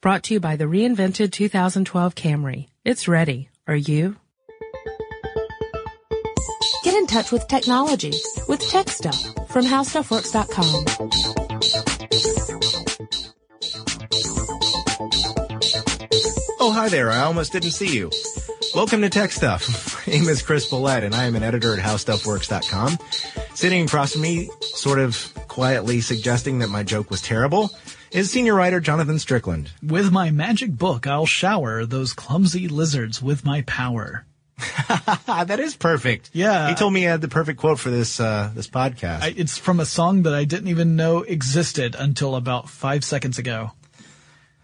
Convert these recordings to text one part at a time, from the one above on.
Brought to you by the reinvented 2012 Camry. It's ready. Are you? Get in touch with technology with Tech Stuff from HowStuffWorks.com. Oh, hi there. I almost didn't see you. Welcome to Tech Stuff. My name is Chris Pollette, and I am an editor at HowStuffWorks.com. Sitting across from me, sort of quietly suggesting that my joke was terrible, is senior writer Jonathan Strickland. With my magic book, I'll shower those clumsy lizards with my power. that is perfect. Yeah. He told me he had the perfect quote for this, uh, this podcast. I, it's from a song that I didn't even know existed until about five seconds ago.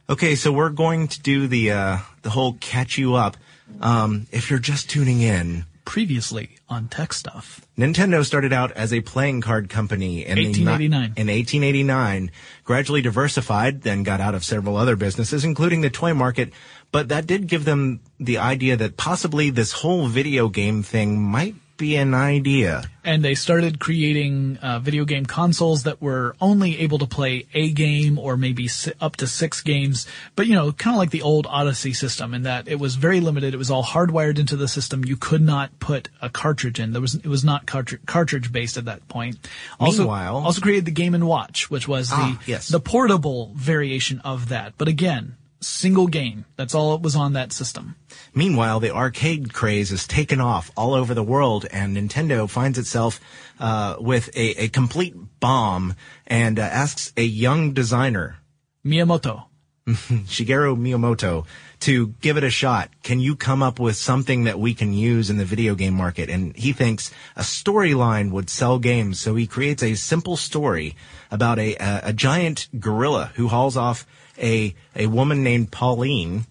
Okay, so we're going to do the, uh, the whole catch you up. Um, if you're just tuning in, previously on Tech Stuff. Nintendo started out as a playing card company in 1889. The, in 1889, gradually diversified, then got out of several other businesses, including the toy market. But that did give them the idea that possibly this whole video game thing might be an idea. And they started creating uh, video game consoles that were only able to play a game or maybe up to six games, but you know, kind of like the old Odyssey system in that it was very limited. It was all hardwired into the system. You could not put a cartridge in. There was it was not cartridge, cartridge based at that point. Also, Meanwhile, also created the Game and Watch, which was the ah, yes. the portable variation of that. But again, single game. That's all it was on that system. Meanwhile, the arcade craze is taken off all over the world, and Nintendo finds itself uh, with a, a, complete bomb and uh, asks a young designer, Miyamoto, Shigeru Miyamoto, to give it a shot. Can you come up with something that we can use in the video game market? And he thinks a storyline would sell games, so he creates a simple story about a, a, a giant gorilla who hauls off a a woman named Pauline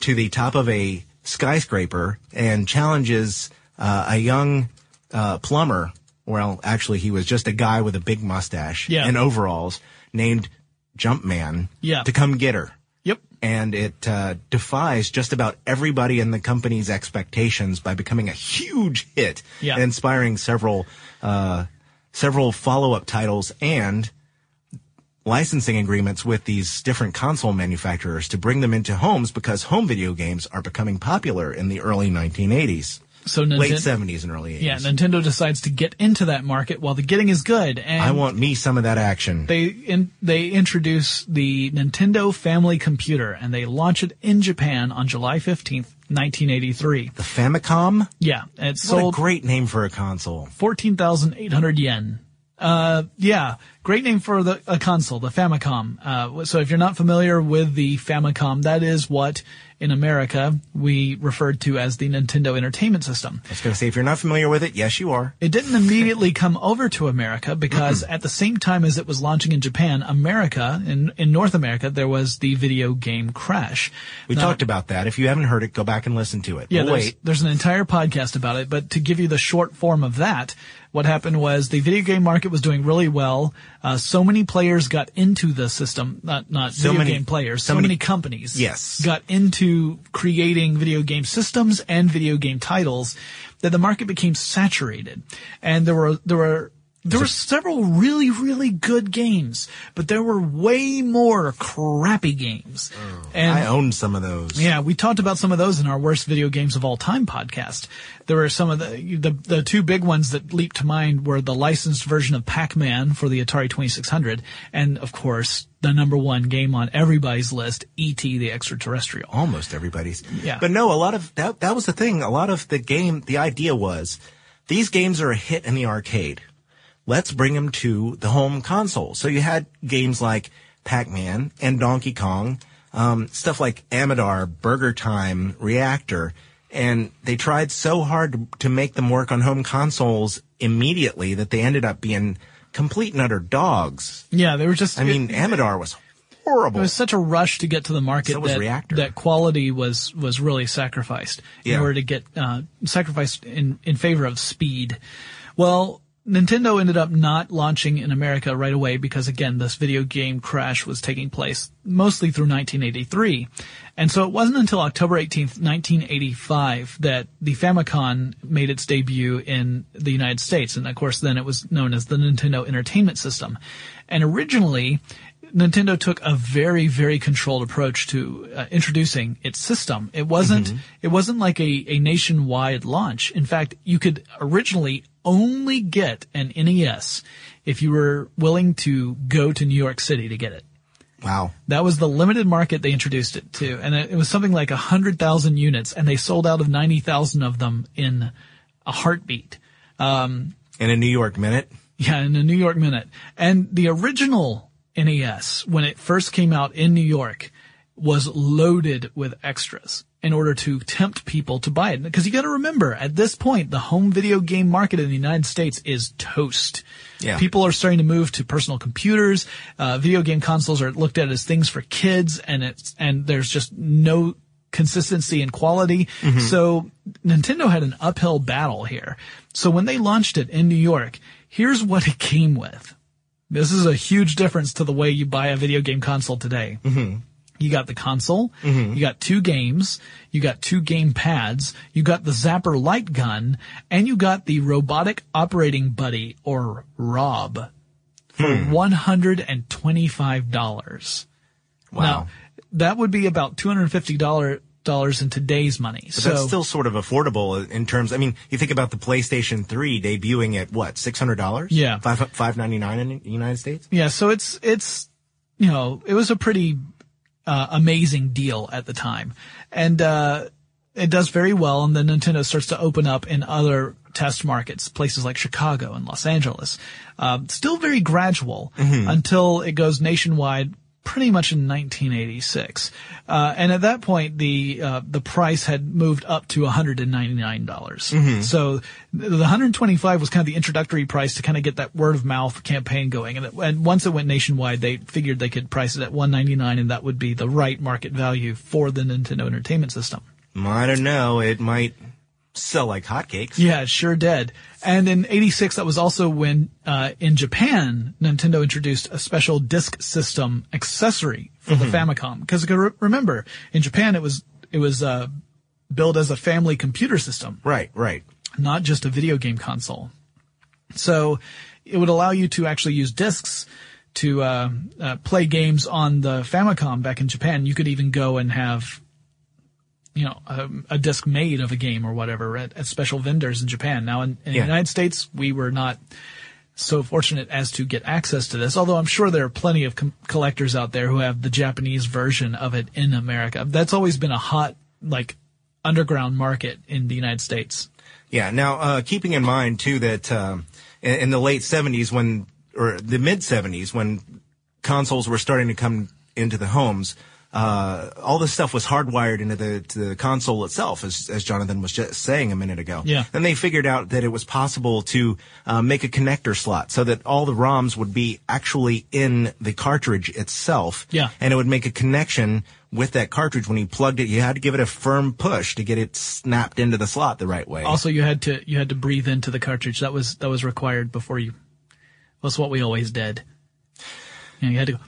to the top of a skyscraper and challenges uh, a young uh, plumber. Well, actually, he was just a guy with a big mustache yeah. and overalls named Jumpman yeah. to come get her. Yep. And it uh, defies just about everybody in the company's expectations by becoming a huge hit, yeah. inspiring several uh, several follow up titles and licensing agreements with these different console manufacturers to bring them into homes because home video games are becoming popular in the early 1980s. So Ninten- late 70s and early 80s. Yeah, Nintendo decides to get into that market while the getting is good. And I want me some of that action. They in, they introduce the Nintendo Family Computer and they launch it in Japan on July 15th, 1983. The Famicom? Yeah, it what sold a great name for a console. 14,800 yen. Uh, yeah, great name for the a console, the Famicom. Uh, so if you're not familiar with the Famicom, that is what in America we referred to as the Nintendo Entertainment System. I was going to say, if you're not familiar with it, yes, you are. It didn't immediately come over to America because at the same time as it was launching in Japan, America, in, in North America, there was the video game crash. We now, talked about that. If you haven't heard it, go back and listen to it. Yeah, there's, wait. there's an entire podcast about it, but to give you the short form of that, what happened was the video game market was doing really well. Uh, so many players got into the system, not not so video many, game players. So, so many, many, companies, yes, got into creating video game systems and video game titles that the market became saturated, and there were there were there were several really, really good games, but there were way more crappy games. Oh, and I owned some of those. Yeah, we talked about some of those in our worst video games of all time podcast. There were some of the, the, the two big ones that leaped to mind were the licensed version of Pac-Man for the Atari 2600 and of course the number one game on everybody's list, E.T. the Extraterrestrial. Almost everybody's. Yeah. But no, a lot of that, that was the thing. A lot of the game, the idea was these games are a hit in the arcade let's bring them to the home console. So you had games like Pac-Man and Donkey Kong, um, stuff like Amidar, Burger Time, Reactor, and they tried so hard to make them work on home consoles immediately that they ended up being complete and utter dogs. Yeah, they were just. I mean, Amidar was horrible. It was such a rush to get to the market so that, that quality was was really sacrificed in order to get uh, sacrificed in in favor of speed. Well, Nintendo ended up not launching in America right away because again, this video game crash was taking place mostly through 1983. And so it wasn't until October 18th, 1985 that the Famicom made its debut in the United States. And of course then it was known as the Nintendo Entertainment System. And originally, Nintendo took a very, very controlled approach to uh, introducing its system. It wasn't, it wasn't like a, a nationwide launch. In fact, you could originally only get an NES if you were willing to go to New York City to get it. Wow. That was the limited market they introduced it to. And it, was something like 100,000 units and they sold out of 90,000 of them in a heartbeat. And in a New York minute. Yeah, in a New York minute. And the original NES, when it first came out in New York, was loaded with extras in order to tempt people to buy it. Because you gotta remember, at this point, the home video game market in the United States is toast. Yeah. People are starting to move to personal computers. Uh, video game consoles are looked at as things for kids and it's, and there's just no consistency and quality. So Nintendo had an uphill battle here. So when they launched it in New York, here's what it came with. This is a huge difference to the way you buy a video game console today. You got the console, mm-hmm. you got two games, you got two game pads, you got the Zapper light gun, and you got the robotic operating buddy or Rob for hmm. $125. Wow. Now, that would be about $250 in today's money. But so that's still sort of affordable in terms. I mean, you think about the PlayStation 3 debuting at what six hundred dollars? Yeah. five five ninety nine in the United States. Yeah, so it's it's you know it was a pretty uh, amazing deal at the time, and uh, it does very well. And then Nintendo starts to open up in other test markets, places like Chicago and Los Angeles. Uh, still very gradual until it goes nationwide. Pretty much in 1986, uh, and at that point the uh, the price had moved up to 199 dollars. So the 125 was kind of the introductory price to kind of get that word of mouth campaign going. And, it, and once it went nationwide, they figured they could price it at 199, and that would be the right market value for the Nintendo Entertainment System. I don't know. It might sell like hotcakes. Yeah, it sure did. And in 86, that was also when, uh, in Japan, Nintendo introduced a special disk system accessory for the Famicom. Cause re- remember, in Japan, it was, it was, uh, built as a family computer system, Right. Right. not just a video game console. So it would allow you to actually use discs to, uh, uh, play games on the Famicom back in Japan. You could even go and have you know, a, a disc made of a game or whatever at, at special vendors in Japan. Now, in, in Yeah. the United States, we were not so fortunate as to get access to this, although I'm sure there are plenty of com- collectors out there who have the Japanese version of it in America. That's always been a hot, like, underground market in the United States. Yeah. Now, uh, keeping in mind too that um, in, in the late '70s, when or the mid '70s, when consoles were starting to come into the homes, uh, all this stuff was hardwired into the to the console itself, as as Jonathan was just saying a minute ago. Yeah. Then they figured out that it was possible to uh, make a connector slot so that all the ROMs would be actually in the cartridge itself. Yeah. And it would make a connection with that cartridge when you plugged it. You had to give it a firm push to get it snapped into the slot the right way. Also, you had to, you had to breathe into the cartridge. That was, that was required before you, that's what we always did. You, know, you had to go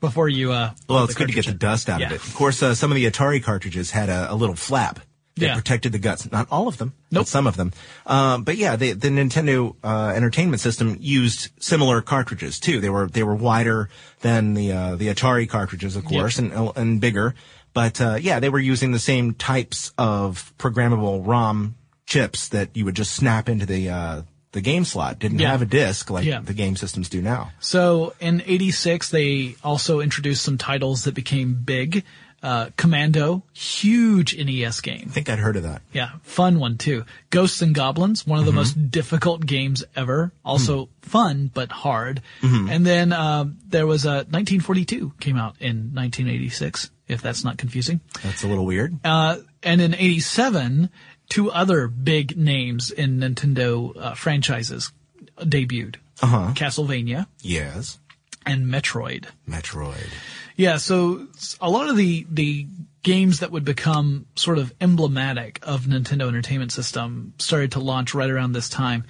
before you, uh, Well, it's good to get the dust out Yeah. of it. Of course, uh, some of the Atari cartridges had a, a little flap that Yeah. protected the guts. Not all of them, Nope. but some of them. Um, but yeah, the, the Nintendo uh, Entertainment System used similar cartridges too. They were they were wider than the uh, the Atari cartridges, of course, and and bigger. But uh, yeah, they were using the same types of programmable ROM chips that you would just snap into the uh, the game slot. Didn't Yeah. have a disc like Yeah. the game systems do now. So in 86, they also introduced some titles that became big. Uh, Commando, huge NES game. I think I'd heard of that. Yeah, fun one too. Ghosts and Goblins, one of the most difficult games ever. Also fun, but hard. And then, uh, there was a 1942 came out in 1986, if that's not confusing. That's a little weird. Uh, and in 87, two other big names in Nintendo uh, franchises debuted. Uh-huh. Castlevania yes, and Metroid. Metroid. Yeah, so a lot of the the games that would become sort of emblematic of Nintendo Entertainment System started to launch right around this time,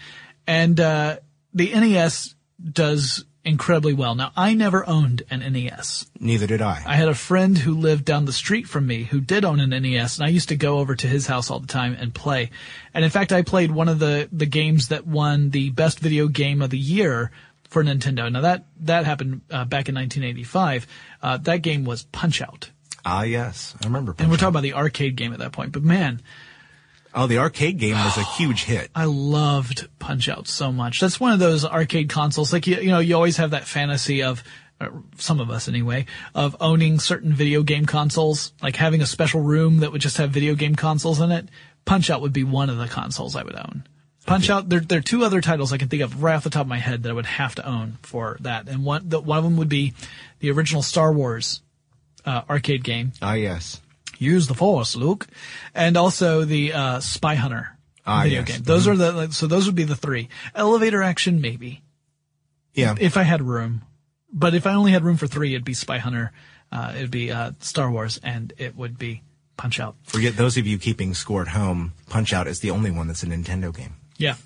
and uh, the NES does incredibly well. Now, I never owned an NES. Neither did I. I had a friend who lived down the street from me who did own an NES, and I used to go over to his house all the time and play. And in fact, I played one of the the games that won the best video game of the year for Nintendo. Now that that happened uh, back in 1985. Uh, that game was Punch Out, Ah, yes, I remember. and we're Punch talking about the arcade game at that point. But man, Oh, the arcade game was a huge hit. I loved Punch Out so much. That's one of those arcade consoles. Like you, you know, you always have that fantasy of uh, some of us anyway of owning certain video game consoles, like having a special room that would just have video game consoles in it. Punch Out would be one of the consoles I would own. Punch Out. There, there are two other titles I can think of right off the top of my head that I would have to own for that, and one, the, one of them would be the original Star Wars uh, arcade game. Ah, yes. Use the Force, Luke, and also the uh, Spy Hunter Ah, video yes. game. Those are the like, so those would be the three. Elevator action, maybe Yeah. if I had room, but if I only had room for three, it'd be Spy Hunter, uh, it'd be uh, Star Wars, and it would be Punch Out. Forget those of you keeping score at home. Punch Out is the only one that's a Nintendo game. Yeah.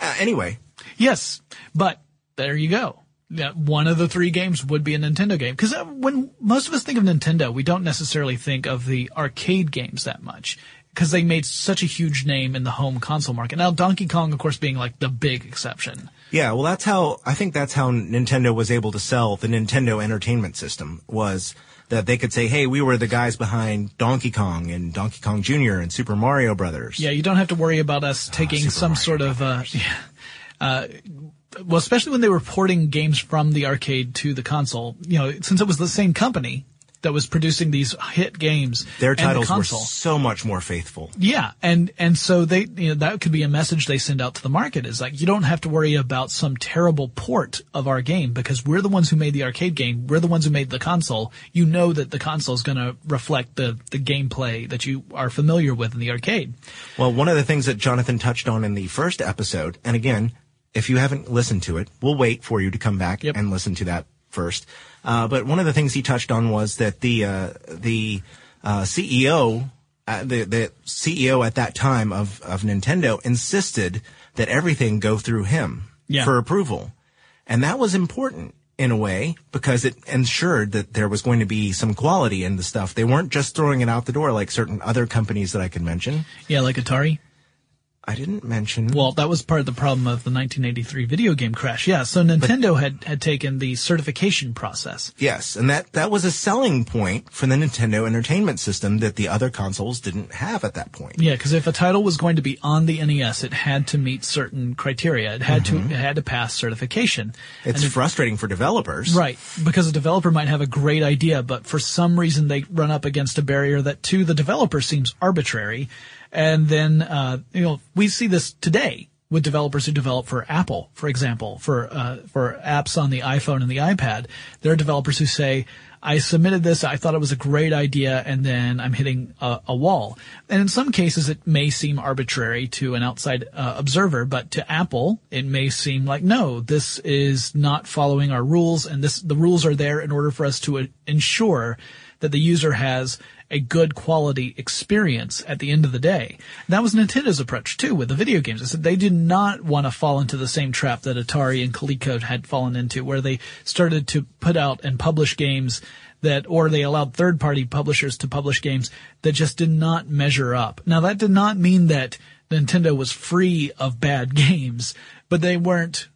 Uh, anyway, Yes, but there you go. Yeah, one of the three games would be a Nintendo game. Because when most of us think of Nintendo, we don't necessarily think of the arcade games that much. Because they made such a huge name in the home console market. Now, Donkey Kong, of course, being like the big exception. yeah, well, that's how I think that's how Nintendo was able to sell the Nintendo Entertainment System was that they could say, "Hey, we were the guys behind Donkey Kong and Donkey Kong Jr. and Super Mario Brothers." Yeah, you don't have to worry about us taking Super some Mario sort of, uh, yeah, uh, well, especially when they were porting games from the arcade to the console. You know, since it was the same company that was producing these hit games, Their and the titles were so much more faithful. Yeah, and and so they you know that could be a message they send out to the market is like you don't have to worry about some terrible port of our game because we're the ones who made the arcade game, we're the ones who made the console. You know that the console is going to reflect the the gameplay that you are familiar with in the arcade. Well, one of the things that Jonathan touched on in the first episode, and again, if you haven't listened to it, we'll wait for you to come back Yep. and listen to that first. Uh, but one of the things he touched on was that the uh, the uh, CEO, uh, the the CEO at that time of of Nintendo insisted that everything go through him Yeah. for approval, and that was important in a way because it ensured that there was going to be some quality in the stuff. They weren't just throwing it out the door like certain other companies that I could mention. Yeah, like Atari. I didn't mention. Well, that was part of the problem of the 1983 video game crash. Yeah, so Nintendo had had taken the certification process. yes, and that that was a selling point for the Nintendo Entertainment System that the other consoles didn't have at that point. Yeah, because if a title was going to be on the NES, it had to meet certain criteria. It had to mm-hmm. it had to pass certification. It's it- frustrating for developers. Right, because a developer might have a great idea, but for some reason they run up against a barrier that to the developer seems arbitrary. And then, uh, you know, we see this today with developers who develop for Apple, for example, for, uh, for apps on the iPhone and the iPad. There are developers who say, I submitted this, I thought it was a great idea, and then I'm hitting a, a wall. And in some cases, it may seem arbitrary to an outside uh, observer, but to Apple, it may seem like, no, this is not following our rules, and this the rules are there in order for us to uh, ensure that the user has a good quality experience at the end of the day. That was Nintendo's approach too with the video games. They said they did not want to fall into the same trap that Atari and Coleco had fallen into, where they started to put out and publish games that, or they allowed third party publishers to publish games that just did not measure up. Now that did not mean that Nintendo was free of bad games, but they weren't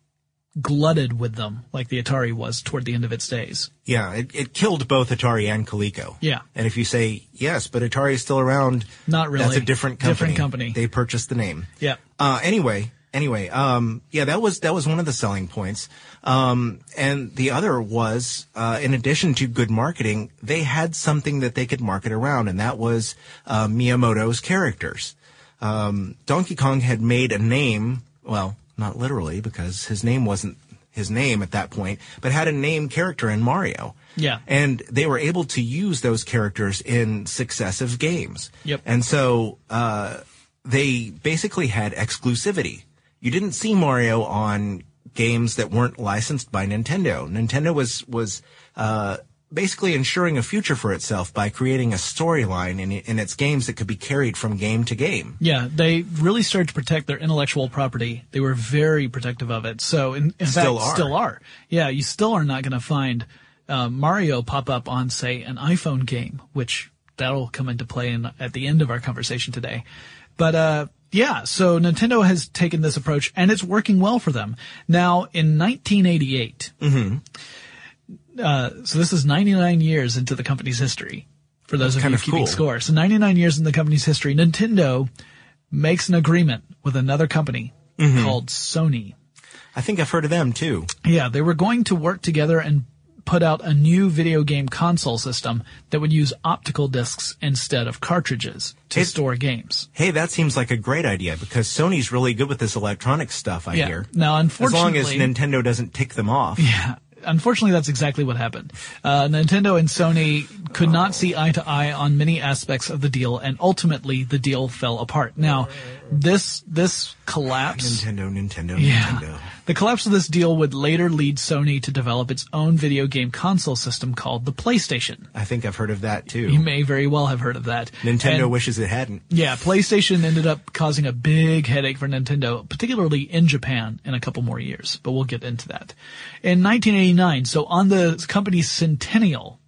glutted with them like the Atari was toward the end of its days. Yeah, it, it killed both Atari and Coleco. Yeah. And if you say yes, but Atari is still around, Not really. That's a different company. Different company. They purchased the name. Yeah. Uh, anyway, anyway, um, yeah, that was that was one of the selling points. Um, and the other was, uh, in addition to good marketing, they had something that they could market around, and that was uh, Miyamoto's characters. Um, Donkey Kong had made a name, well, not literally because his name wasn't his name at that point, but had a name character in Mario. Yeah. And they were able to use those characters in successive games. Yep. And so uh, they basically had exclusivity. You didn't see Mario on games that weren't licensed by Nintendo. Nintendo was was uh, basically ensuring a future for itself by creating a storyline in, in its games that could be carried from game to game. Yeah, they really started to protect their intellectual property. They were very protective of it. So, in, in Still fact, are. still are. Yeah, you still are not going to find uh, Mario pop up on, say, an iPhone game, which that'll come into play in, at the end of our conversation today. But uh, Yeah, so Nintendo has taken this approach and it's working well for them. Now, in 1988, uh, so this is 99 years into the company's history. For those of kind you of keeping cool. score, so 99 years in the company's history, Nintendo makes an agreement with another company Mm-hmm. called Sony. I think I've heard of them too. Yeah, they were going to work together and put out a new video game console system that would use optical discs instead of cartridges to Hey- store games. Hey, that seems like a great idea because Sony's really good with this electronic stuff, I Yeah. hear. Now, unfortunately. as long as Nintendo doesn't tick them off. Yeah. Unfortunately, that's exactly what happened. Uh, Nintendo and Sony could not see eye to eye on many aspects of the deal, and ultimately the deal fell apart. Now, this this collapse Nintendo, Nintendo, Yeah. Nintendo. The collapse of this deal would later lead Sony to develop its own video game console system called the PlayStation. I think I've heard of that too. You may very well have heard of that. Nintendo And- wishes it hadn't. Yeah, PlayStation ended up causing a big headache for Nintendo, particularly in Japan in a couple more years, but we'll get into that. In 1989, so on the company's centennial,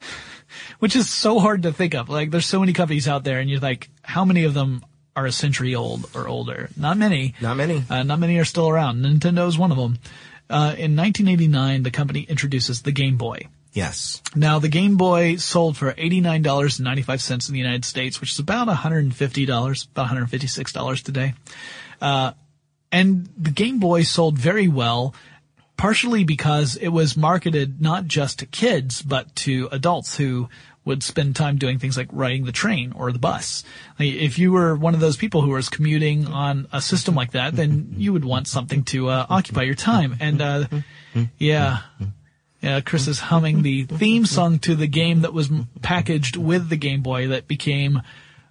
which is so hard to think of. Like there's so many companies out there and you're like, how many of them are a century old or older? Not many. Not many. Uh, not many are still around. Nintendo is one of them. Uh, in 1989, the company introduces the Game Boy. Yes. Now, the Game Boy sold for $89.95 in the United States, which is about $150, about $156 today. Uh, and the Game Boy sold very well, partially because it was marketed not just to kids, but to adults who would spend time doing things like riding the train or the bus. Like, if you were one of those people who was commuting on a system like that, then you would want something to uh, occupy your time. And uh, yeah, yeah, Chris is humming the theme song to the game that was packaged with the Game Boy that became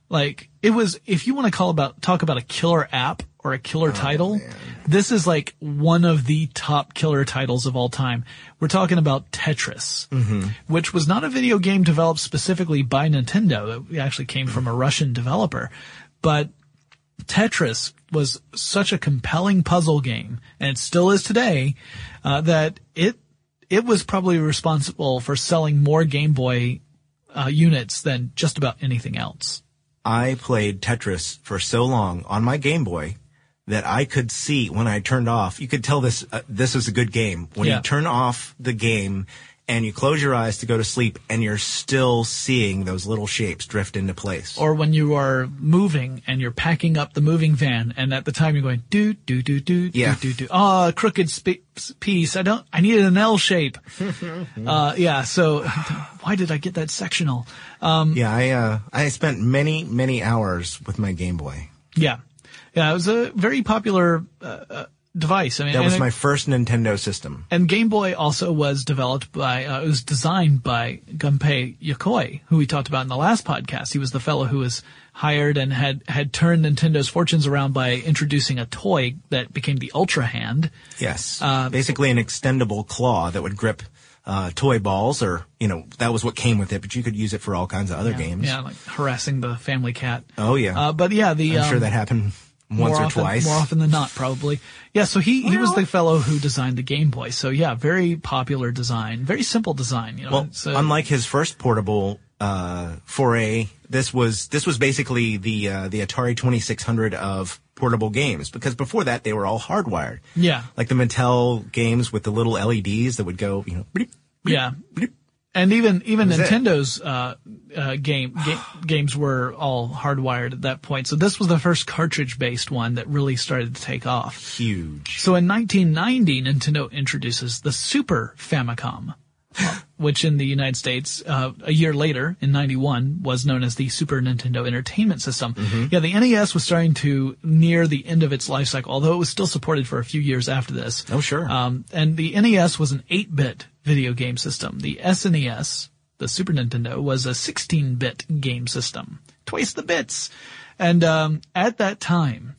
like it was. If you want to call about talk about a killer app or a killer title, this is like one of the top killer titles of all time. We're talking about Tetris, which was not a video game developed specifically by Nintendo. It actually came from a Russian developer, but Tetris was such a compelling puzzle game, and it still is today, uh, that it it was probably responsible for selling more Game Boy uh, units than just about anything else. I played Tetris for so long on my Game Boy that I could see when I turned off. You could tell this uh, this is a good game when Yeah. you turn off the game and you close your eyes to go to sleep, and you're still seeing those little shapes drift into place. Or when you are moving and you're packing up the moving van, and at the time you're going do do do do Yeah. do do do. Oh, crooked sp- piece. I don't. I needed an L shape. uh, yeah. So why did I get that sectional? yeah, I uh, I spent many many hours with my Game Boy. Yeah. Yeah. It was a very popular uh, uh, device. I mean, That was it- my first Nintendo system. And Game Boy also was developed by, uh, it was designed by Gunpei Yokoi, who we talked about in the last podcast. He was the fellow who was hired and had, had turned Nintendo's fortunes around by introducing a toy that became the Ultra Hand. Yes, Uh, basically an extendable claw that would grip uh, toy balls, or you know that was what came with it. But you could use it for all kinds of other games. Yeah, like harassing the family cat. Oh yeah, Uh, but yeah, the, I'm sure um, that happened once or often, twice. More often than not, probably. Yeah, so he, he was the fellow who designed the Game Boy. So yeah, very popular design, very simple design, you know. Well, uh, unlike his first portable uh, foray, this was this was basically the uh, the Atari 2600 of portable games because before that they were all hardwired. Yeah. like the Mattel games with the little LEDs that would go, you know, bleep, bleep, Yeah. bleep. And even even. Nintendo's uh, uh, game ga- games were all hardwired at that point. So this was the first cartridge based one that really started to take off. huge. So in 1990, Nintendo introduces the Super Famicom, which in the United States uh, a year later in 91 was known as the Super Nintendo Entertainment System. Mm-hmm. Yeah, the NES was starting to near the end of its life cycle, although it was still supported for a few years after this. Oh, sure. Um, and the NES was an 8-bit video game system. The SNES, the Super Nintendo, was a 16-bit game system. Twice the bits. And um, at that time,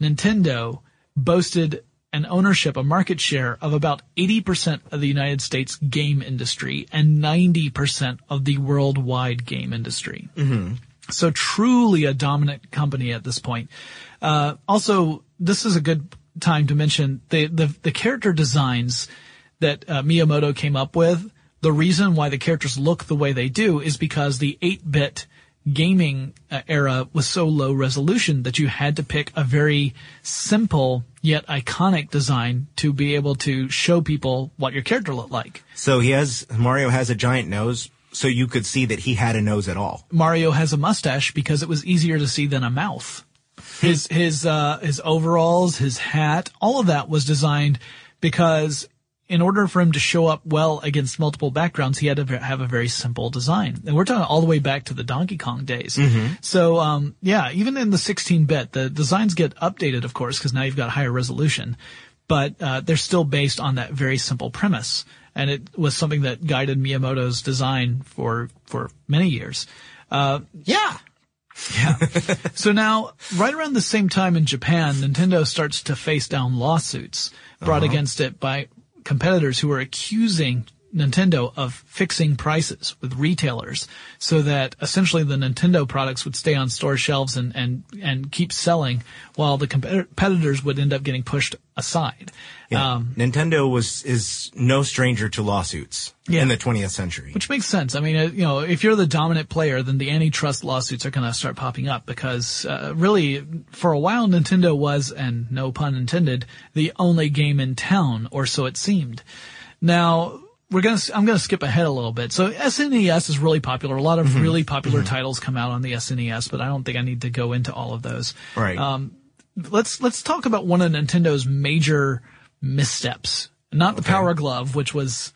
Nintendo boasted an ownership, a market share of about 80% of the United States game industry and 90% of the worldwide game industry. So truly a dominant company at this point. Uh, also, this is a good time to mention the, the, the character designs that uh, Miyamoto came up with. The reason why the characters look the way they do is because the 8-bit gaming uh, era was so low resolution that you had to pick a very simple yet iconic design to be able to show people what your character looked like. So he has Mario has a giant nose, so you could see that he had a nose at all. Mario has a mustache because it was easier to see than a mouth. His his uh, his overalls, his hat, all of that was designed because in order for him to show up well against multiple backgrounds, he had to have a very simple design. And we're talking all the way back to the Donkey Kong days. So, um, yeah, even in the 16-bit, the designs get updated, of course, because now you've got higher resolution, but uh, they're still based on that very simple premise. And it was something that guided Miyamoto's design for for many years. Uh, yeah. Yeah. so now, right around the same time in Japan, Nintendo starts to face down lawsuits brought against it by competitors who were accusing Nintendo of fixing prices with retailers so that essentially the Nintendo products would stay on store shelves and, and, and keep selling while the competitors would end up getting pushed aside. Yeah. Um, Nintendo was is no stranger to lawsuits Yeah. in the 20th century. Which makes sense. I mean, uh, you know, if you're the dominant player, then the antitrust lawsuits are going to start popping up because, uh, really, for a while, Nintendo was, and no pun intended, the only game in town, or so it seemed. Now, we're gonna, I'm gonna skip ahead a little bit. So SNES is really popular. A lot of mm-hmm. really popular mm-hmm. titles come out on the SNES, but I don't think I need to go into all of those. right. Um, let's let's talk about one of Nintendo's major missteps. Not the Power Glove, which was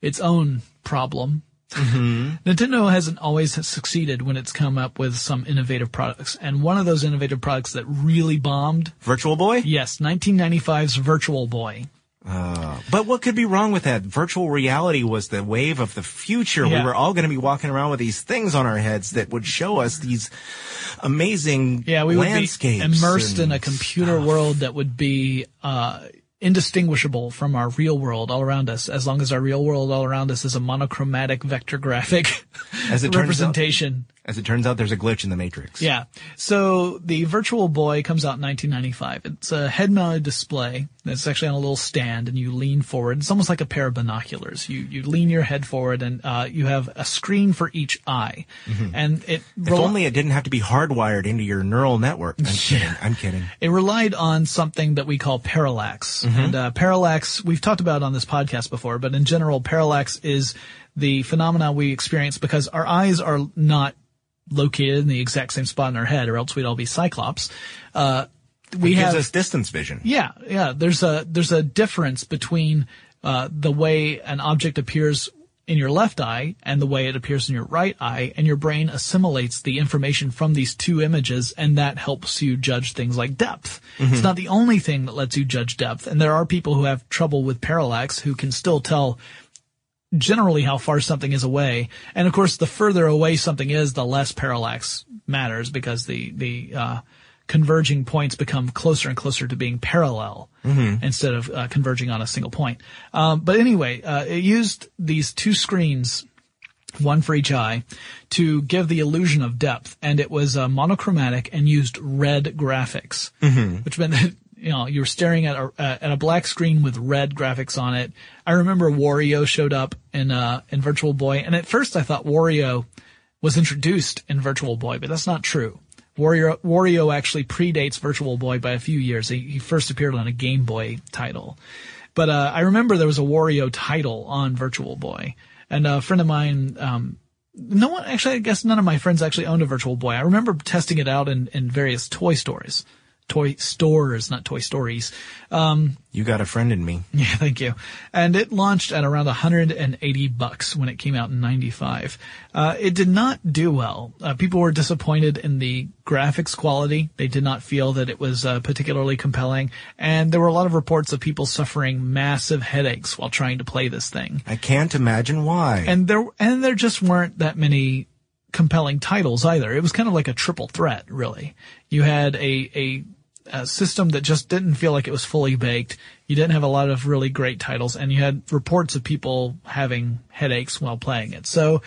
its own problem. Mm-hmm. Nintendo hasn't always succeeded when it's come up with some innovative products, and one of those innovative products that really bombed, Virtual Boy? yes, 1995's Virtual Boy. But what could be wrong with that? Virtual reality was the wave of the future. Yeah. We were all going to be walking around with these things on our heads that would show us these amazing Yeah, we would be immersed in a computer world that would be uh, indistinguishable from our real world all around us, as long as our real world all around us is a monochromatic vector graphic turns out- representation. As it turns out, there's a glitch in the Matrix. Yeah. So the Virtual Boy comes out in 1995. It's a head-mounted display that's actually on a little stand, and you lean forward. It's almost like a pair of binoculars. You you lean your head forward, and uh, you have a screen for each eye, and it If only it didn't have to be hardwired into your neural network. I'm kidding. I'm kidding. it relied on something that we call parallax. And uh, parallax, we've talked about on this podcast before, but in general, parallax is the phenomena we experience because our eyes are not located in the exact same spot in our head, or else we'd all be cyclops. Uh, we it have gives us distance vision. yeah, yeah. There's a there's a difference between uh, the way an object appears in your left eye and the way it appears in your right eye, and your brain assimilates the information from these two images, and that helps you judge things like depth. It's not the only thing that lets you judge depth, and there are people who have trouble with parallax who can still tell generally how far something is away. And of course, the further away something is, the less parallax matters because the, the, uh, converging points become closer and closer to being parallel instead of uh, converging on a single point. Um, but anyway, uh, it used these two screens one for each eye, to give the illusion of depth. And it was uh, monochromatic and used red graphics, which meant that you know you were staring at a uh, at a black screen with red graphics on it. I remember Wario showed up in uh, in Virtual Boy, and at first I thought Wario was introduced in Virtual Boy, but that's not true. Wario, Wario actually predates Virtual Boy by a few years. He, he first appeared on a Game Boy title. But uh, I remember there was a Wario title on Virtual Boy, and a friend of mine, um, no one actually, I guess none of my friends actually owned a Virtual Boy. I remember testing it out in, in various toy stores, toy stores, not toy stories. You got a friend in me. Yeah, thank you. And it launched at around 180 bucks when it came out in 95. Uh, it did not do well. Uh, people were disappointed in the graphics quality. They did not feel that it was uh, particularly compelling. And there were a lot of reports of people suffering massive headaches while trying to play this thing. I can't imagine why. And there, and there just weren't that many compelling titles either. It was kind of like a triple threat, really. You had a, a, a system that just didn't feel like it was fully baked. You didn't have a lot of really great titles, and you had reports of people having headaches while playing it. So,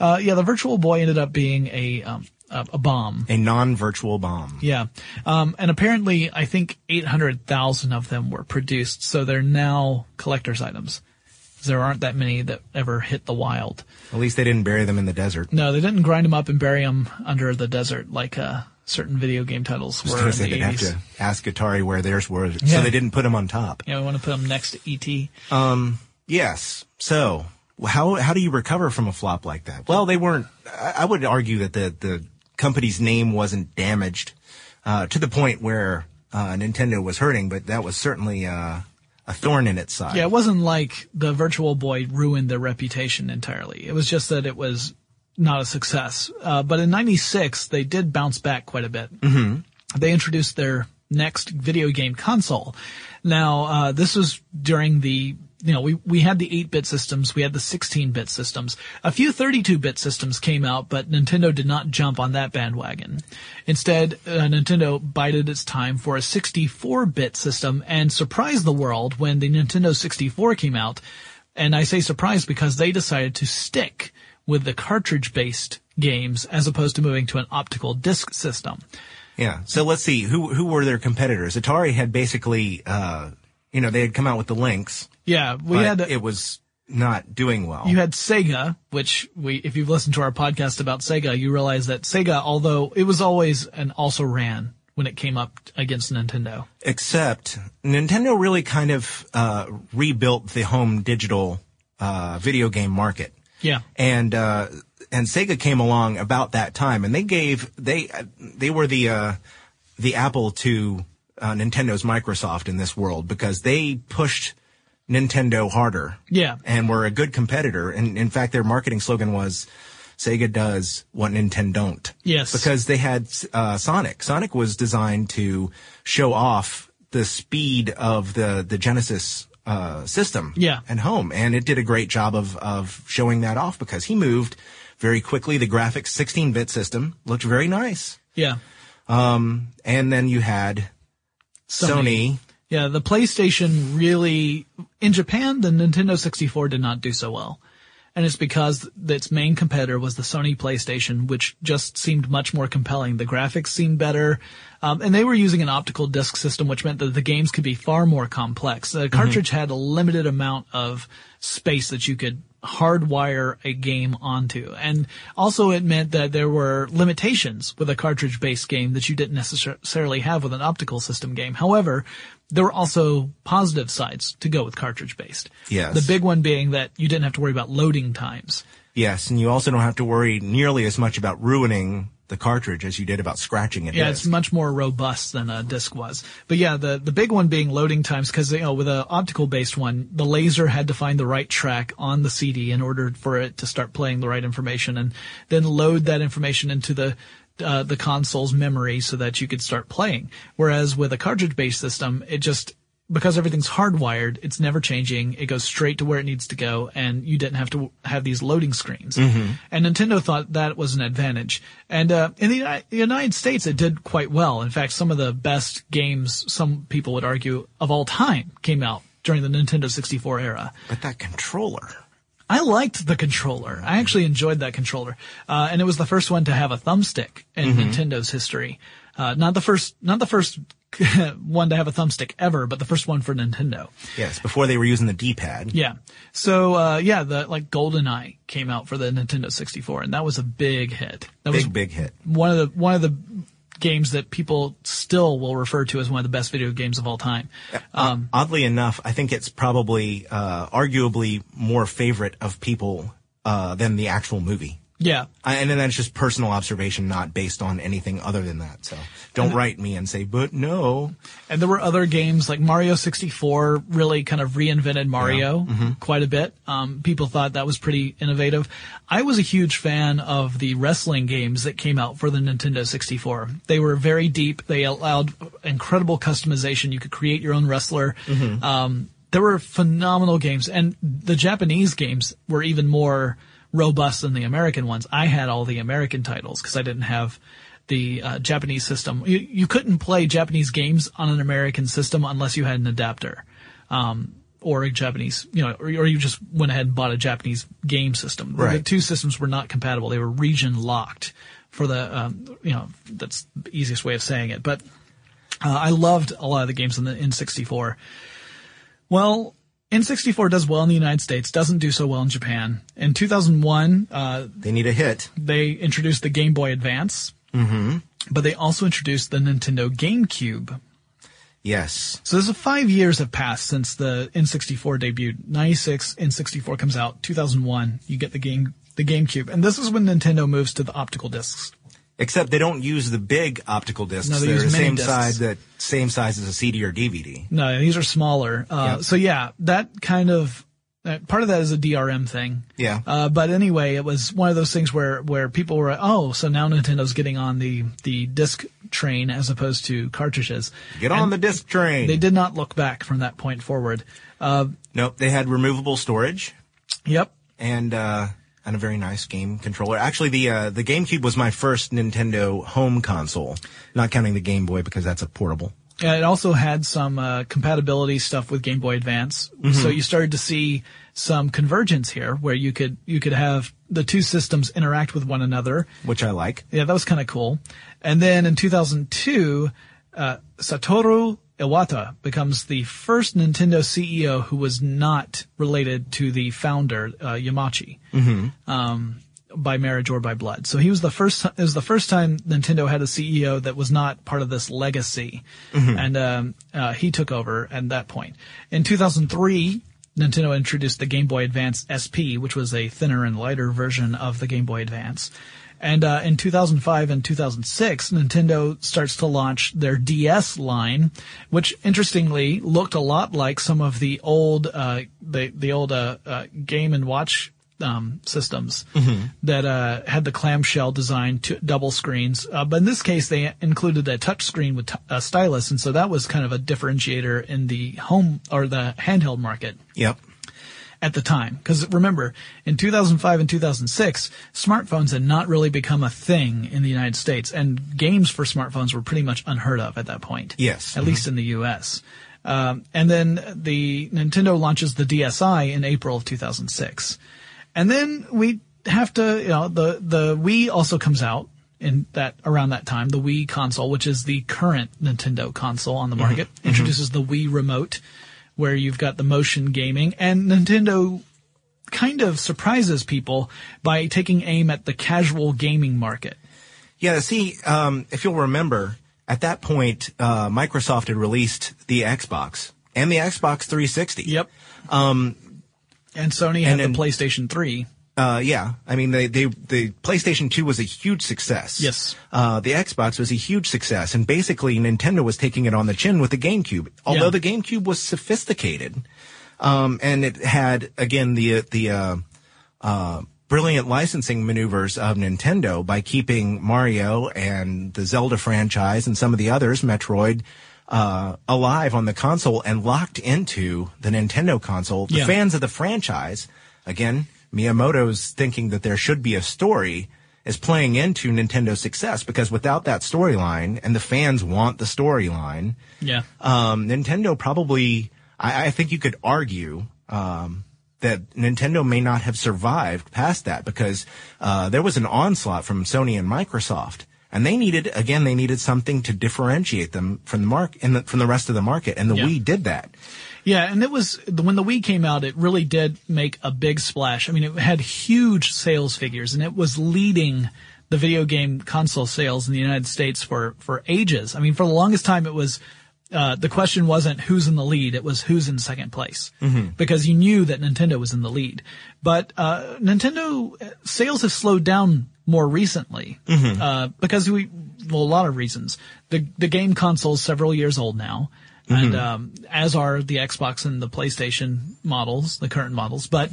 uh, yeah, the Virtual Boy ended up being a, um, a, a bomb. a non-virtual bomb. Yeah. Um, and apparently, I think 800,000 of them were produced, so they're now collector's items. There aren't that many that ever hit the wild. At least they didn't bury them in the desert. No, they didn't grind them up and bury them under the desert like uh, certain video game titles were in Because they the didn't 80s. have to ask Atari where theirs were, Yeah. so they didn't put them on top. Yeah, we want to put them next to ET. Yes. So how how do you recover from a flop like that? Well, they weren't. I I would argue that the the company's name wasn't damaged uh, to the point where uh, Nintendo was hurting, but that was certainly uh, a thorn in its side. Yeah, it wasn't like the Virtual Boy ruined their reputation entirely. It was just that it was not a success. Uh, but in '96, they did bounce back quite a bit. Mm-hmm. They introduced their next video game console. Now, uh, this was during the you know, we, we had the 8-bit systems, we had the 16-bit systems. A few 32-bit systems came out, but Nintendo did not jump on that bandwagon. Instead, uh, Nintendo bided its time for a 64-bit system and surprised the world when the Nintendo 64 came out. And I say surprised because they decided to stick with the cartridge-based games as opposed to moving to an optical disc system. Yeah. So let's see who who were their competitors. Atari had basically, uh, you know, they had come out with the Lynx, Yeah, we but had it was not doing well. You had Sega, which we, if you've listened to our podcast about Sega, you realize that Sega, although it was always and also ran when it came up against Nintendo. Except Nintendo really kind of uh, rebuilt the home digital uh, video game market. Yeah. and uh, and Sega came along about that time, and they gave they they were the uh, the Apple to uh, Nintendo's Microsoft in this world because they pushed Nintendo harder. Yeah. and were a good competitor. And in fact, their marketing slogan was Sega does what Nintendo don't. Yes. because they had uh, Sonic. Sonic was designed to show off the speed of the the Genesis. Uh, system Yeah. and home. And it did a great job of, of showing that off because he moved very quickly. The graphics 16 bit system looked very nice. Yeah. Um, And then you had Sony. Yeah, the PlayStation really, in Japan, the Nintendo 64 did not do so well. And it's because its main competitor was the Sony PlayStation, which just seemed much more compelling. The graphics seemed better. Um, and they were using an optical disc system, which meant that the games could be far more complex. The cartridge had a limited amount of space that you could hardwire a game onto. And also it meant that there were limitations with a cartridge based game that you didn't necessarily have with an optical system game. However, there were also positive sides to go with cartridge based. Yes. The big one being that you didn't have to worry about loading times. Yes, and you also don't have to worry nearly as much about ruining the cartridge as you did about scratching it. Yeah, it's much more robust than a disc was. But yeah, the the big one being loading times because you know with an optical based one, the laser had to find the right track on the CD in order for it to start playing the right information, and then load that information into the uh, the console's memory so that you could start playing. Whereas with a cartridge based system, it just because everything's hardwired, it's never changing. It goes straight to where it needs to go, and you didn't have to have these loading screens. And Nintendo thought that was an advantage. And uh, in the Uni- United States, it did quite well. In fact, some of the best games, some people would argue, of all time came out during the Nintendo 64 era. But that controller. I liked the controller. I actually enjoyed that controller, uh, and it was the first one to have a thumbstick in Nintendo's history. Uh, not the first, not the first one to have a thumbstick ever, but the first one for Nintendo. Yes, before they were using the D-pad. Yeah. So uh, yeah, the like GoldenEye came out for the Nintendo 64, and that was a big hit. That was Big, big hit. one of the one of the games that people still will refer to as one of the best video games of all time. Um, Oddly enough, I think it's probably, uh, arguably more favorite of people, uh, than the actual movie. Yeah. I, and then that's just personal observation, not based on anything other than that. So don't write me and say, but no. And there were other games like Mario 64 really kind of reinvented Mario quite a bit. Um, people thought that was pretty innovative. I was a huge fan of the wrestling games that came out for the Nintendo 64. They were very deep. They allowed incredible customization. You could create your own wrestler. Um, there were phenomenal games and the Japanese games were even more robust than the American ones. I had all the American titles because I didn't have the uh, Japanese system. You, you couldn't play Japanese games on an American system unless you had an adapter, um, or a Japanese, you know, or, or you just went ahead and bought a Japanese game system. The- The Right. two systems were not compatible. They were region locked for the, um, you know, that's the easiest way of saying it. But uh, I loved a lot of the games in the N64. Well, N64 does well in the United States, doesn't do so well in Japan. In 2001, uh, They need a hit. they introduced the Game Boy Advance. Mm-hmm. But they also introduced the Nintendo GameCube. Yes. So there's a five years have passed since the N64 debuted. 96, N64 comes out. 2001, you get the game, the GameCube. And this is when Nintendo moves to the optical discs. Except they don't use the big optical discs. No, they They're use the same discs. size that same size as a CD or DVD. No, these are smaller. Uh, Yep. so yeah, that kind of, uh, part of that is a DRM thing. Yeah. Uh, but anyway, it was one of those things where, where people were, oh, so now Nintendo's getting on the, the disc train as opposed to cartridges. Get on the disc train. They did not look back from that point forward. Uh, Nope. They had removable storage yep. and uh, and a very nice game controller. Actually, the uh, the GameCube was my first Nintendo home console, not counting the Game Boy because that's a portable. Uh, It also had some uh, compatibility stuff with Game Boy Advance, so you started to see some convergence here, where you could you could have the two systems interact with one another. which I like. Yeah, that was kind of cool. And then in 2002, uh, Satoru Iwata becomes the first Nintendo CEO who was not related to the founder uh, Yamauchi. Um, by marriage or by blood. So he was the first, it was the first time Nintendo had a CEO that was not part of this legacy. And, um, uh, he took over at that point. In 2003, Nintendo introduced the Game Boy Advance SP, which was a thinner and lighter version of the Game Boy Advance. And, uh, in 2005 and 2006, Nintendo starts to launch their DS line, which interestingly looked a lot like some of the old, uh, the, the old, uh, uh, game and watch um, systems that uh, had the clamshell design, to double screens. Uh, but in this case, they included a touch screen with t- a stylus, and so that was kind of a differentiator in the home or the handheld market Yep. At the time. Because remember, in 2005 and 2006, smartphones had not really become a thing in the United States, and games for smartphones were pretty much unheard of at that point. Yes. At least mm-hmm. in the U.S. Um, and then the Nintendo launches the DSi in April of 2006. And then we have to, you know, the, the Wii also comes out in that, around that time, the Wii console, which is the current Nintendo console on the mm-hmm. market, mm-hmm. introduces the Wii remote, where you've got the motion gaming, and Nintendo kind of surprises people by taking aim at the casual gaming market. Yeah. See, um, if you'll remember, at that point, uh, Microsoft had released the Xbox and the Xbox 360. Yep. Um, and Sony had and the PlayStation 3. Uh, yeah. I mean, they, they, the PlayStation 2 was a huge success. Yes. Uh, the Xbox was a huge success. And basically, Nintendo was taking it on the chin with the GameCube. Although Yeah. the GameCube was sophisticated, um, and it had, again, the, the, uh, uh, brilliant licensing maneuvers of Nintendo by keeping Mario and the Zelda franchise and some of the others, Metroid, uh, alive on the console and locked into the Nintendo console. The Yeah. fans of the franchise, again, Miyamoto's thinking that there should be a story is playing into Nintendo's success because without that storyline and the fans want the storyline, Yeah. um, Nintendo probably, I, I think you could argue, um, that Nintendo may not have survived past that because, uh, there was an onslaught from Sony and Microsoft. And they needed, again, they needed something to differentiate them from the mark, and the, from the rest of the market. And the Yeah. Wii did that. Yeah, and it was when the Wii came out, it really did make a big splash. I mean, it had huge sales figures, and it was leading the video game console sales in the United States for for ages. I mean, for the longest time, it was. Uh, the question wasn't who's in the lead; it was who's in second place, because you knew that Nintendo was in the lead. But uh, Nintendo uh, sales have slowed down more recently uh, because we, well, a lot of reasons. The the game console is several years old now and um, as are the Xbox and the PlayStation models, the current models. But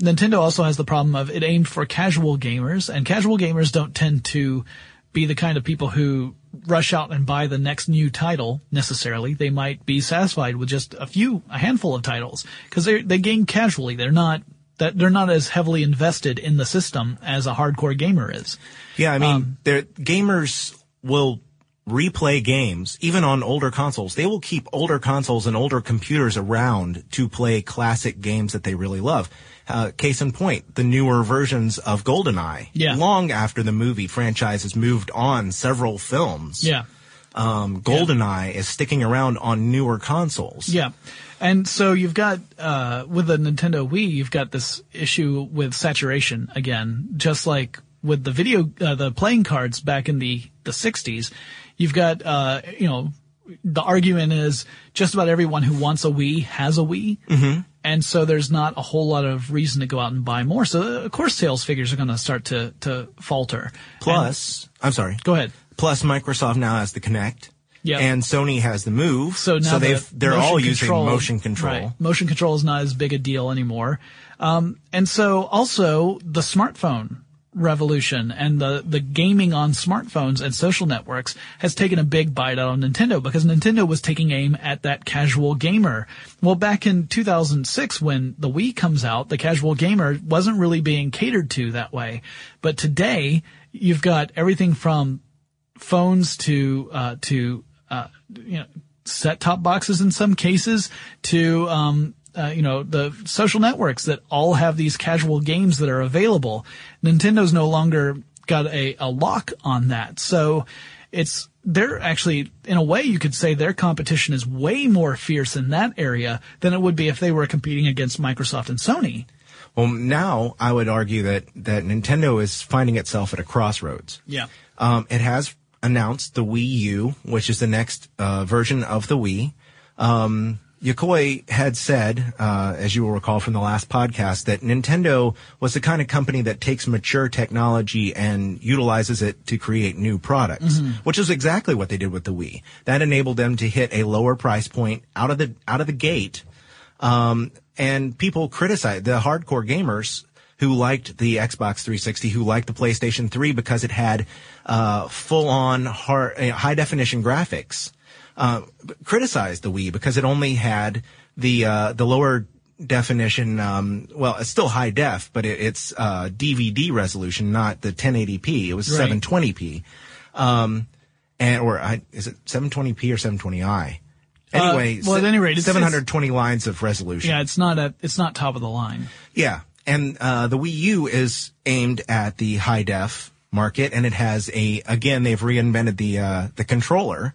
Nintendo also has the problem of it aimed for casual gamers, and casual gamers don't tend to be the kind of people who rush out and buy the next new title necessarily. They might be satisfied with just a few, a handful of titles because they they game casually. They're not that they're not as heavily invested in the system as a hardcore gamer is. Yeah, I mean, Um, they're, gamers will replay games, even on older consoles. They will keep older consoles and older computers around to play classic games that they really love. Uh, case in point, the newer versions of GoldenEye. Yeah. Long after the movie franchise has moved on several films. Yeah. Um, GoldenEye is sticking around on newer consoles. Yeah. And so you've got, uh, with the Nintendo Wii, you've got this issue with saturation again, just like with the video, uh, the playing cards back in the, the 60s. You've got, uh, you know, the argument is just about everyone who wants a Wii has a Wii. Mm-hmm. And so there's not a whole lot of reason to go out and buy more. So of course sales figures are going to start to, to falter. Plus, I'm sorry. Go ahead. Plus, Microsoft now has the Kinect. Yeah. And Sony has the Move. So now they've, the they're all using control- motion control. Right. Motion control is not as big a deal anymore. Um, and so also the smartphone revolution and the, the gaming on smartphones and social networks has taken a big bite out of Nintendo because Nintendo was taking aim at that casual gamer. Well, back in 2006 when the Wii comes out, the casual gamer wasn't really being catered to that way. But today, you've got everything from phones to uh, to uh, you know set top boxes in some cases to um, uh, you know the social networks that all have these casual games that are available. Nintendo's no longer got a, a lock on that, so it's they're actually in a way you could say their competition is way more fierce in that area than it would be if they were competing against Microsoft and Sony. Well, now I would argue that, that Nintendo is finding itself at a crossroads. Yeah. Um, it has announced the Wii U, which is the next uh, version of the Wii. Um, Yokoi had said, uh, as you will recall from the last podcast, that Nintendo was the kind of company that takes mature technology and utilizes it to create new products, which is exactly what they did with the Wii. That enabled them to hit a lower price point out of the out of the gate. Um, and people criticized the hardcore gamers who liked the Xbox 360, who liked the PlayStation 3 because it had uh, full-on hard, uh, high-definition graphics. Uh, criticized the Wii because it only had the uh, the lower definition. Um, well, it's still high def, but it, it's uh, DVD resolution, not the 1080p. It was Right. 720p, um, and or I, is it 720p or 720i? Anyway, Uh, well, at any rate, it's- 720 lines of resolution. Yeah, it's not a it's not top of the line. Yeah, and uh, the Wii U is aimed at the high def market, and it has a again they've reinvented the uh, the controller.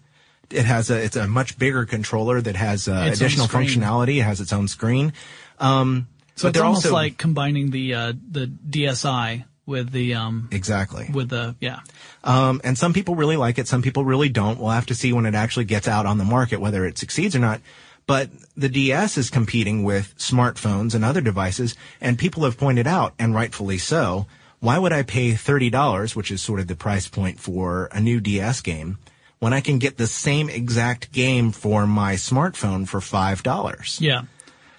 It has a it's a much bigger controller that has uh, additional functionality. It has its own screen. Um, So but it's they're almost also like combining the uh, the DSi with the um exactly. with the yeah. Um, and some people really like it. Some people really don't. We'll have to see when it actually gets out on the market whether it succeeds or not. But the DS is competing with smartphones and other devices, and people have pointed out, and rightfully so, why would I pay $30, which is sort of the price point for a new DS game, when I can get the same exact game for my smartphone for $5? Yeah.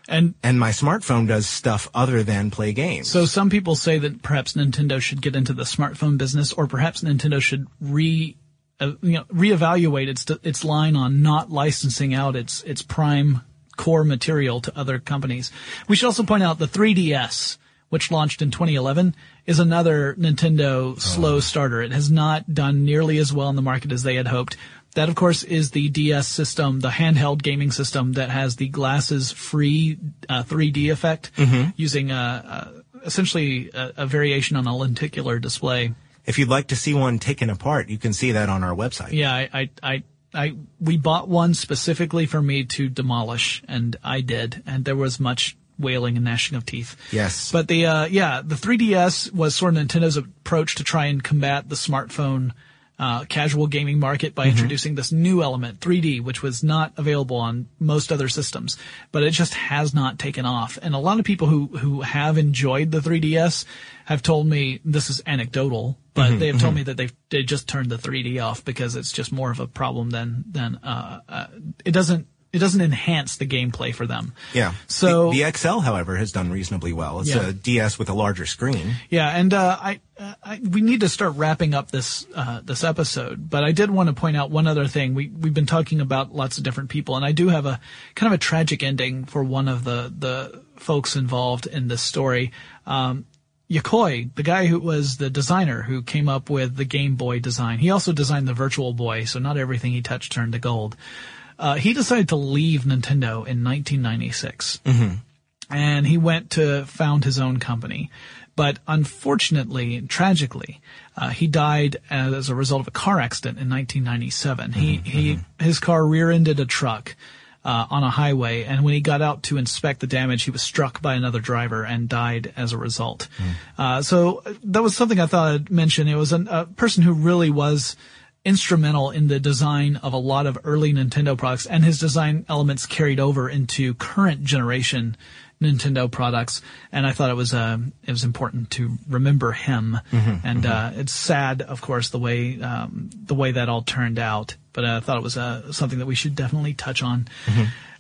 And And my smartphone does stuff other than play games. so some people say that perhaps Nintendo should get into the smartphone business or perhaps Nintendo should re uh, you know reevaluate its its line on not licensing out its its prime core material to other companies. We should also point out the 3DS which launched in 2011 is another Nintendo slow starter. It has not done nearly as well in the market as they had hoped. That, of course, is the DS system, the handheld gaming system that has the glasses free uh, 3D effect using uh, uh, essentially a, a variation on a lenticular display. if you'd like to see one taken apart, you can see that on our website. Yeah, I, I, I, I, we bought one specifically for me to demolish, and I did, and there was much wailing and gnashing of teeth. Yes. But the, uh, yeah, the 3DS was sort of Nintendo's approach to try and combat the smartphone, uh, casual gaming market by introducing this new element, 3D, which was not available on most other systems, but it just has not taken off. And a lot of people who, who have enjoyed the 3DS have told me, this is anecdotal, but they have told me that they've, they just turned the 3D off because it's just more of a problem than, than, uh, uh, it doesn't, it doesn't enhance the gameplay for them. Yeah. So- the, the XL, however, has done reasonably well. It's Yeah. a DS with a larger screen. Yeah, and uh, I, uh, I we need to start wrapping up this uh, this episode. But I did want to point out one other thing. We we've been talking about lots of different people, and I do have a kind of a tragic ending for one of the the folks involved in this story. Um, Yokoi, the guy who was the designer who came up with the Game Boy design, he also designed the Virtual Boy, so not everything he touched turned to gold. Uh, he decided to leave Nintendo in 1996 and he went to found his own company. But unfortunately, tragically, uh, he died as a result of a car accident in 1997. He, he, his car rear-ended a truck. Uh, on a highway, and when he got out to inspect the damage, he was struck by another driver and died as a result. Uh, so that was something I thought I'd mention. It was an, a person who really was instrumental in the design of a lot of early Nintendo products, and his design elements carried over into current generation Nintendo products. And I thought it was uh, it was important to remember him. and Uh, it's sad, of course, the way um, the way that all turned out. But I thought it was uh, something that we should definitely touch on.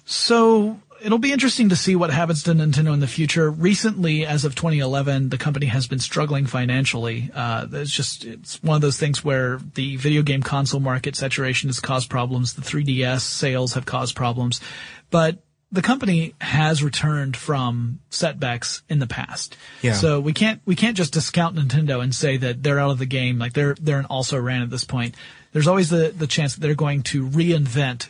So it'll be interesting to see what happens to Nintendo in the future. Recently, as of 2011, the company has been struggling financially. Uh, it's just, it's one of those things where the video game console market saturation has caused problems. The 3DS sales have caused problems, but the company has returned from setbacks in the past. Yeah. So we can't, we can't just discount Nintendo and say that they're out of the game. Like they're, they're an also ran at this point. There's always the, the chance that they're going to reinvent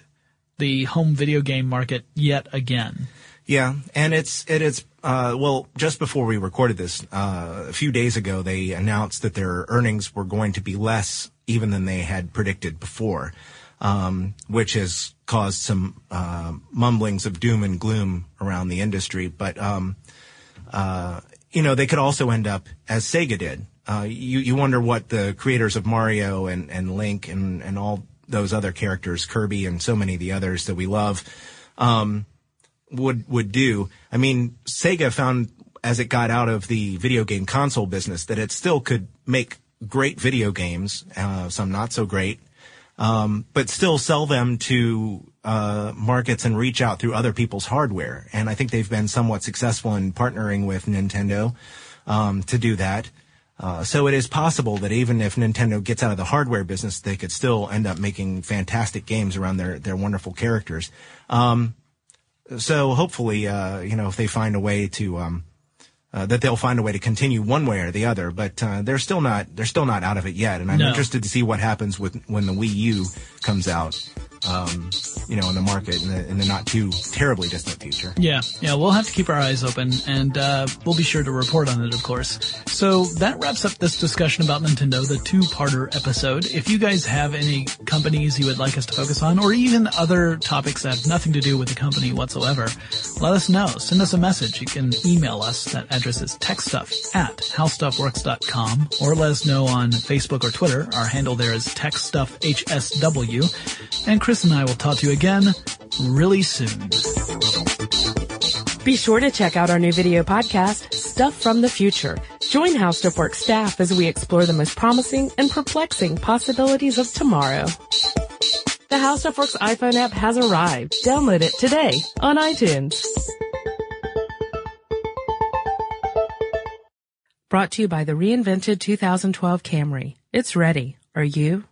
the home video game market yet again. Yeah, and it's it is uh, well just before we recorded this uh, a few days ago, they announced that their earnings were going to be less even than they had predicted before, um, which has caused some uh, mumblings of doom and gloom around the industry. But um, uh, you know, they could also end up as Sega did. Uh, you you wonder what the creators of Mario and and Link and and all those other characters, Kirby and so many of the others that we love. Um, would would do. I mean, Sega found as it got out of the video game console business that it still could make great video games, uh, some not so great, um, but still sell them to uh, markets and reach out through other people's hardware. And I think they've been somewhat successful in partnering with Nintendo um, to do that. Uh, so it is possible that even if Nintendo gets out of the hardware business, they could still end up making fantastic games around their their wonderful characters. Um, so hopefully, uh, you know, if they find a way to, um, uh, that they'll find a way to continue one way or the other, but uh, they're still not they're still not out of it yet, and I'm No. interested to see what happens with when the Wii U comes out, um, you know, in the market in the, in the not too terribly distant future. Yeah, yeah, we'll have to keep our eyes open, and uh, we'll be sure to report on it, of course. So that wraps up this discussion about Nintendo, the two-parter episode. If you guys have any companies you would like us to focus on, or even other topics that have nothing to do with the company whatsoever, let us know. Send us a message. You can email us. That address is techstuff at howstuffworks.com, or let us know on Facebook or Twitter. Our handle there is techstuffhsw, and Chris and I will talk to you again really soon. Be sure to check out our new video podcast, Stuff from the Future. Join How Stuff Works staff as we explore the most promising and perplexing possibilities of tomorrow. The How Stuff Works iPhone app has arrived. Download it today on iTunes. Brought to you by the reinvented 2012 Camry. It's ready. Are you?